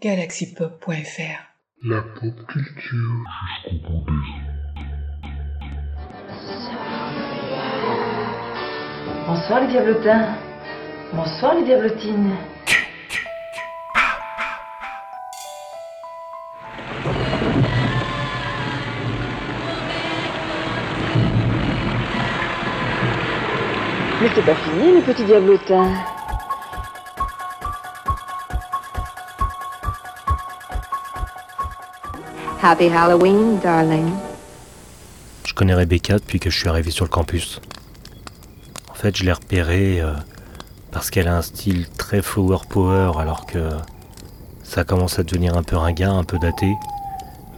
galaxypop.fr. La pop culture jusqu'au bout des Bonsoir les diablotins. Bonsoir les diablotines. Mais c'est pas fini les petits diablotins. Happy Halloween, darling. Je connais Rebecca depuis que je suis arrivé sur le campus. En fait, je l'ai repérée euh, parce qu'elle a un style très flower power alors que ça commence à devenir un peu ringard, un peu daté.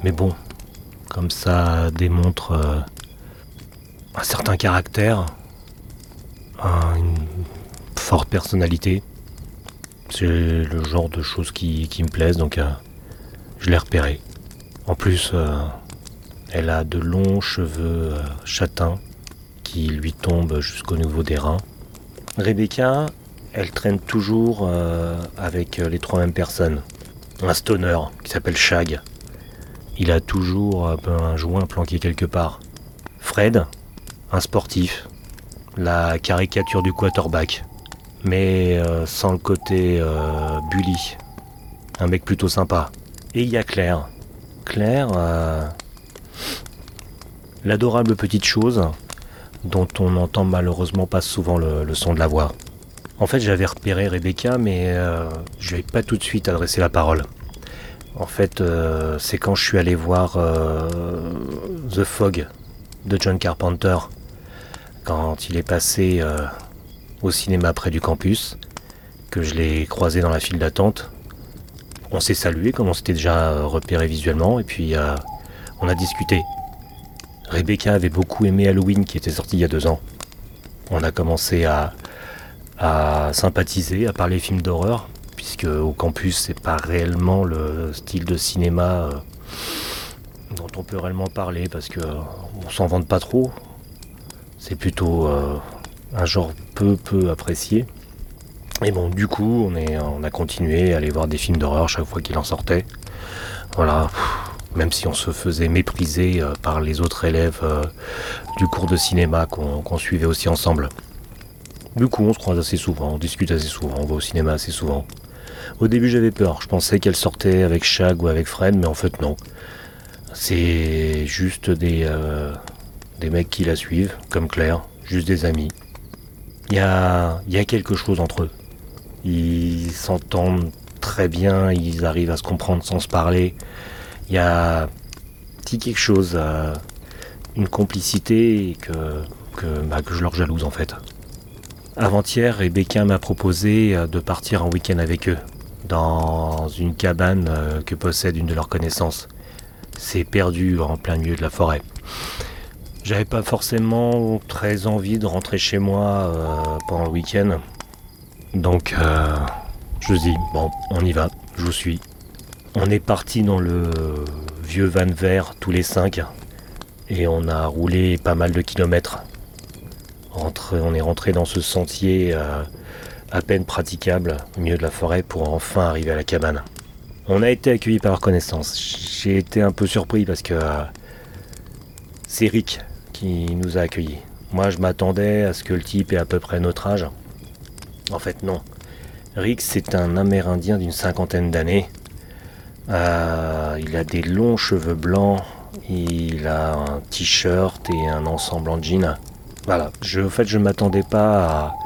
Mais bon, comme ça démontre euh, un certain caractère, un- une forte personnalité. C'est le genre de choses qui, qui me plaisent, donc euh, je l'ai repérée. En plus, euh, elle a de longs cheveux euh, châtains qui lui tombent jusqu'au niveau des reins. Rebecca, elle traîne toujours euh, avec les trois mêmes personnes. Un stoner qui s'appelle Shag. Il a toujours euh, un joint planqué quelque part. Fred, un sportif. La caricature du quarterback. Mais sans le côté bully. Un mec plutôt sympa. Et il y a Claire. Euh, l'adorable petite chose dont on n'entend malheureusement pas souvent le, son de la voix. En fait, j'avais repéré Rebecca, mais euh, je lui ai pas tout de suite adressé la parole. En fait, euh, c'est quand je suis allé voir The Fog de John Carpenter, quand il est passé au cinéma près du campus, que je l'ai croisé dans la file d'attente. On s'est salué comme on s'était déjà euh, repéré visuellement, et puis euh, on a discuté. Rebecca avait beaucoup aimé Halloween qui était sorti il y a deux ans. On a commencé à, sympathiser, à parler films d'horreur, puisque au campus c'est pas réellement le style de cinéma euh, dont on peut réellement parler, parce que on s'en vante pas trop. C'est plutôt un genre peu peu apprécié. Et bon, du coup, on, est, on a continué à aller voir des films d'horreur chaque fois qu'il en sortait. Voilà, même si on se faisait mépriser euh, par les autres élèves euh, du cours de cinéma qu'on suivait aussi ensemble. Du coup, on se croise assez souvent, on discute assez souvent, on va au cinéma assez souvent. Au début, j'avais peur, je pensais qu'elle sortait avec Shag ou avec Fred, mais en fait, non. C'est juste des, euh, des mecs qui la suivent, comme Claire, juste des amis. Il y a, y a quelque chose entre eux. Ils s'entendent très bien, ils arrivent à se comprendre sans se parler. Il y a petit quelque chose, euh, une complicité que, bah, que je leur jalouse en fait. Avant-hier, Rebecca m'a proposé euh, de partir en week-end avec eux, dans une cabane euh, que possède une de leurs connaissances. C'est perdu en plein milieu de la forêt. J'avais pas forcément très envie de rentrer chez moi pendant le week-end. Donc, euh, je dis, bon, on y va, je vous suis. On est parti dans le vieux van vert tous les cinq et on a roulé pas mal de kilomètres. On est rentré dans ce sentier euh, à peine praticable au milieu de la forêt pour enfin arriver à la cabane. On a été accueillis par leur connaissance. J'ai été un peu surpris parce que euh, c'est Rick qui nous a accueillis. Moi, je m'attendais à ce que le type ait à peu près notre âge. En fait, non. Rick, c'est un Amérindien d'une cinquantaine d'années. Euh, il a des longs cheveux blancs. Il a un t-shirt et un ensemble en jean. Voilà. Je, en fait, je m'attendais pas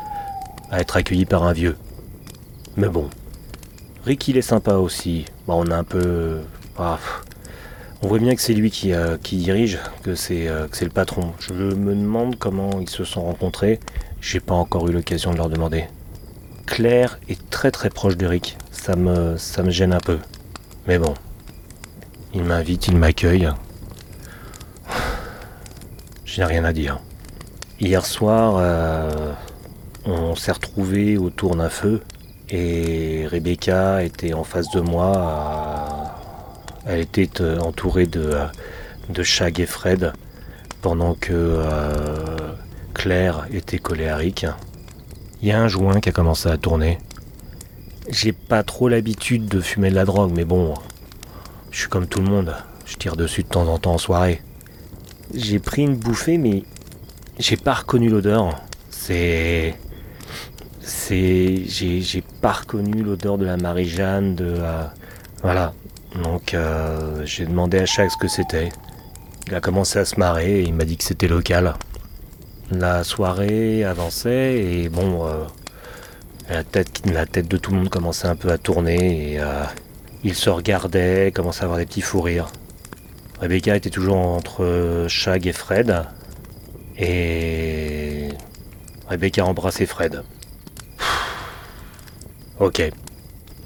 à, être accueilli par un vieux. Mais bon. Rick, il est sympa aussi. Bon, on a un peu. ah, on voit bien que c'est lui qui, euh, dirige, que c'est euh, que c'est le patron. Je me demande comment ils se sont rencontrés. J'ai pas encore eu l'occasion de leur demander. Claire est très très proche de Rick. Ça me, ça me gêne un peu. Mais bon. Il m'invite, il m'accueille. Je n'ai rien à dire. Hier soir, euh, on s'est retrouvés autour d'un feu et Rebecca était en face de moi. euh, elle était euh, entourée de, de Shag et Fred pendant que Claire était collée à Rick. Il y a un joint qui a commencé à tourner. J'ai pas trop l'habitude de fumer de la drogue, mais bon, je suis comme tout le monde. Je tire dessus de temps en temps en soirée. J'ai pris une bouffée, mais j'ai pas reconnu l'odeur. C'est. C'est. J'ai pas reconnu l'odeur de la Marie-Jeanne, de. Voilà. Donc, euh, j'ai demandé à Chac ce que c'était. Il a commencé à se marrer et il m'a dit que c'était local. La soirée avançait et bon. euh, la tête, de tout le monde commençait un peu à tourner et euh, ils se regardaient, commençaient à avoir des petits fous rires. Rebecca était toujours entre Shag et Fred. Et Rebecca embrassait Fred. Ok.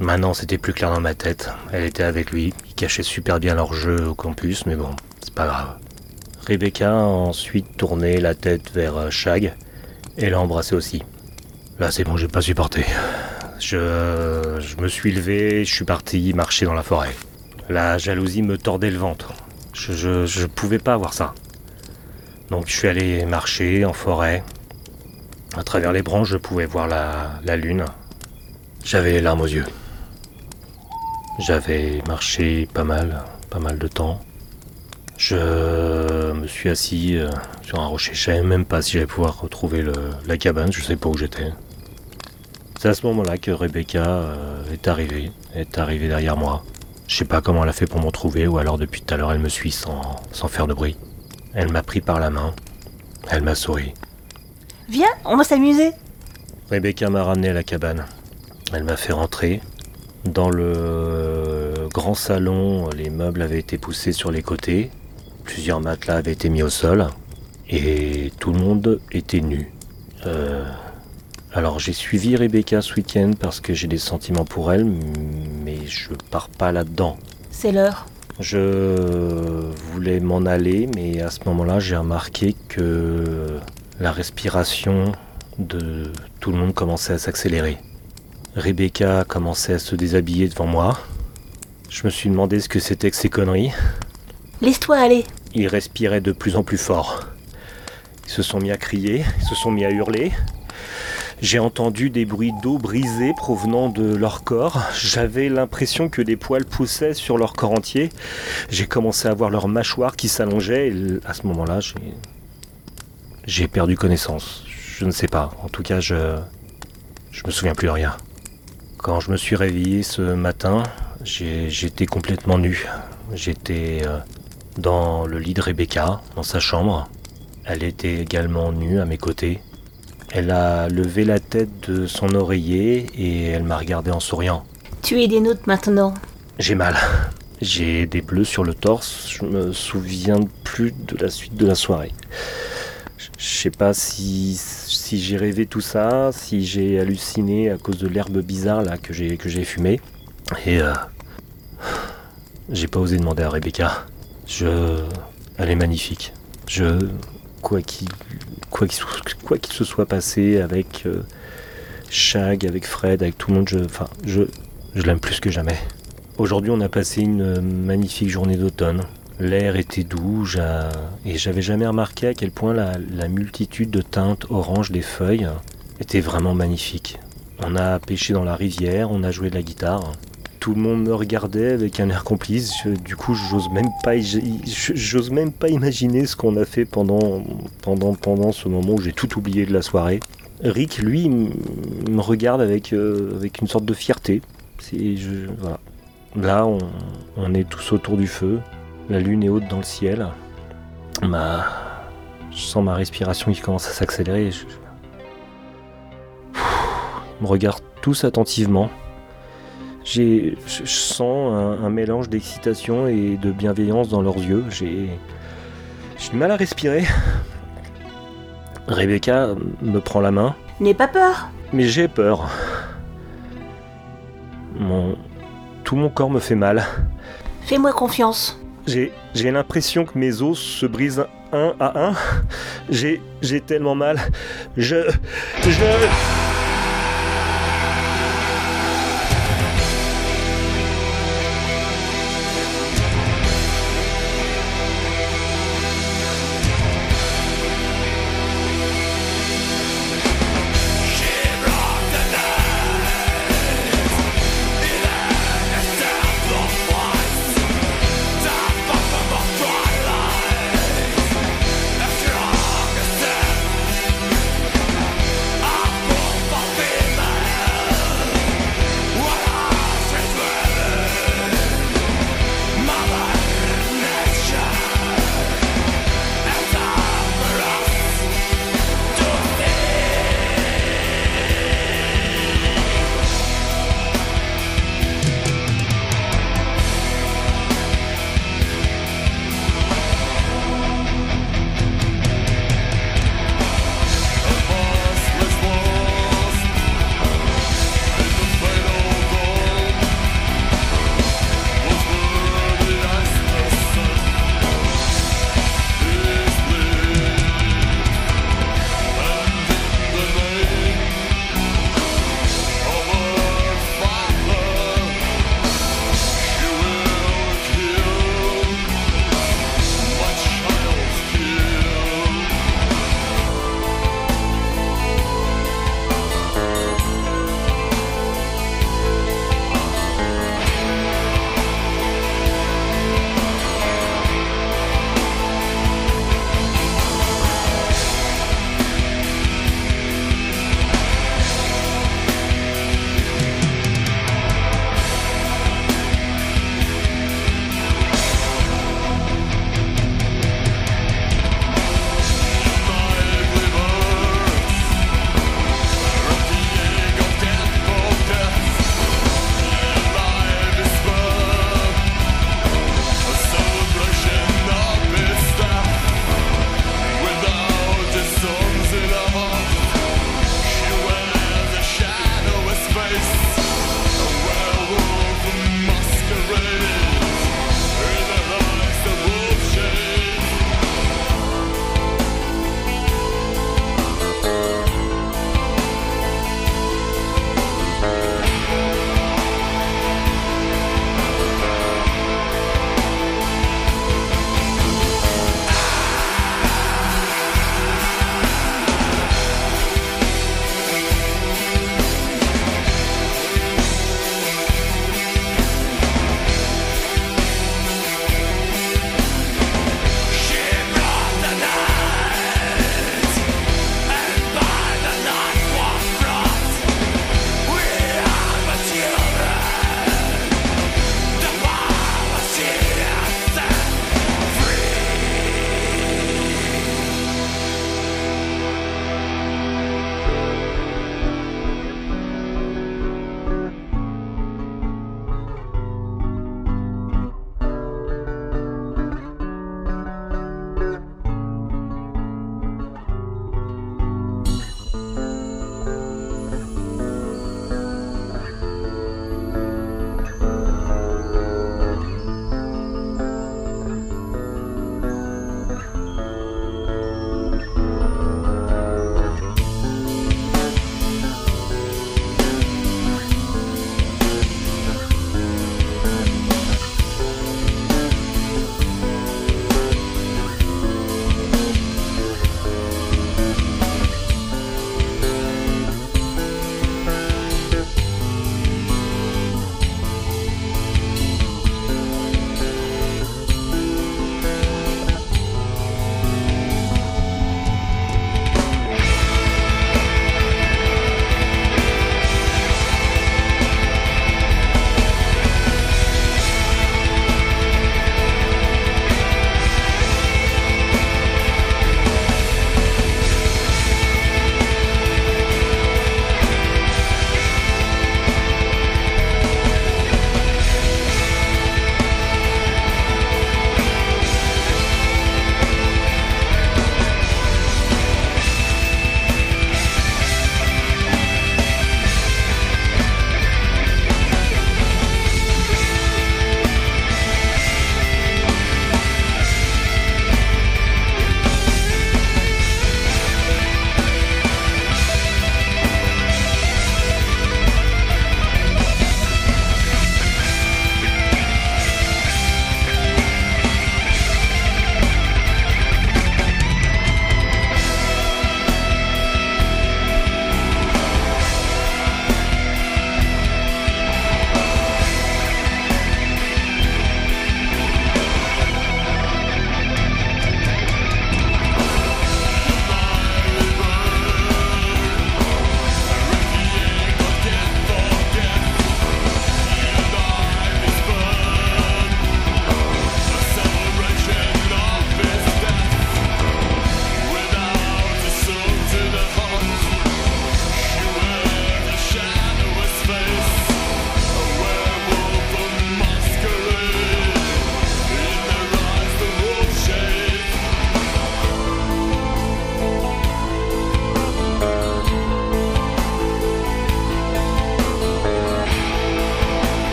Maintenant c'était plus clair dans ma tête. Elle était avec lui. Ils cachaient super bien leur jeu au campus, mais bon, c'est pas grave. Rebecca a ensuite tourné la tête vers euh, Shag et l'a embrassé aussi. Là c'est bon, j'ai pas supporté. Je, je me suis levé, je suis parti marcher dans la forêt. La jalousie me tordait le ventre. Je, je, je pouvais pas avoir ça. Donc je suis allé marcher en forêt. À travers les branches, je pouvais voir la, la lune. J'avais les larmes aux yeux. J'avais marché pas mal, pas mal de temps. Je me suis assis euh, sur un rocher. Je savais même pas si j'allais pouvoir retrouver le- la cabane. Je sais pas où j'étais. C'est à ce moment-là que Rebecca euh, est arrivée. Est arrivée derrière moi. Je sais pas comment elle a fait pour m'en trouver, ou alors depuis tout à l'heure elle me suit sans, sans faire de bruit. Elle m'a pris par la main. Elle m'a souri. Viens, on va s'amuser. Rebecca m'a ramené à la cabane. Elle m'a fait rentrer. Dans le grand salon, les meubles avaient été poussés sur les côtés. Plusieurs matelas avaient été mis au sol. Et tout le monde était nu. Euh, Alors j'ai suivi Rebecca ce week-end parce que j'ai des sentiments pour elle, mais je pars pas là-dedans. C'est l'heure. Je voulais m'en aller, mais à ce moment-là, j'ai remarqué que la respiration de tout le monde commençait à s'accélérer. Rebecca commençait à se déshabiller devant moi. Je me suis demandé ce que c'était que ces conneries. Laisse-toi aller. Ils respiraient de plus en plus fort. Ils se sont mis à crier, ils se sont mis à hurler. J'ai entendu des bruits d'eau brisée provenant de leur corps. J'avais l'impression que des poils poussaient sur leur corps entier. J'ai commencé à voir leurs mâchoires qui s'allongeaient. à ce moment-là, j'ai... perdu connaissance. Je ne sais pas. En tout cas, je... Je me souviens plus de rien. Quand je me suis réveillé ce matin, j'étais complètement nu. J'étais euh, dans le lit de Rebecca, dans sa chambre. Elle était également nue à mes côtés. Elle a levé la tête de son oreiller et elle m'a regardé en souriant. Tu es des nôtres maintenant. J'ai mal. J'ai des bleus sur le torse. Je me souviens plus de la suite de la soirée. Je- sais pas si, si j'ai rêvé tout ça, si j'ai halluciné à cause de l'herbe bizarre là que j'ai que j'ai fumé. Et euh, j'ai pas osé demander à Rebecca. Je, elle est magnifique. Je, quoi qu'il, quoi se soit passé avec euh, Shag, avec Fred, avec tout le monde, je, enfin, je, je l'aime plus que jamais. Aujourd'hui, on a passé une euh, magnifique journée d'automne. L'air était doux et j'avais jamais remarqué à quel point la, la multitude de teintes orange des feuilles était vraiment magnifique. On a pêché dans la rivière, on a joué de la guitare. Tout le monde me regardait avec un air complice. Du coup, j'ose même pas, j'ose même pas imaginer ce qu'on a fait pendant, pendant, ce moment où j'ai tout oublié de la soirée. Rick, lui, me regarde avec, euh, avec une sorte de fierté. Là, on, est tous autour du feu. La lune est haute dans le ciel. Ma... Je sens ma respiration qui commence à s'accélérer. Me regardent tous attentivement. J'ai, je sens un, un mélange d'excitation et de bienveillance dans leurs yeux. J'ai, j'ai du mal à respirer. Rebecca me prend la main. N'aie pas peur. Mais j'ai peur. Mon... Tout mon corps me fait mal. Fais-moi confiance. J'ai, j'ai l'impression que mes os se brisent un à un. J'ai, j'ai tellement mal. Je, je,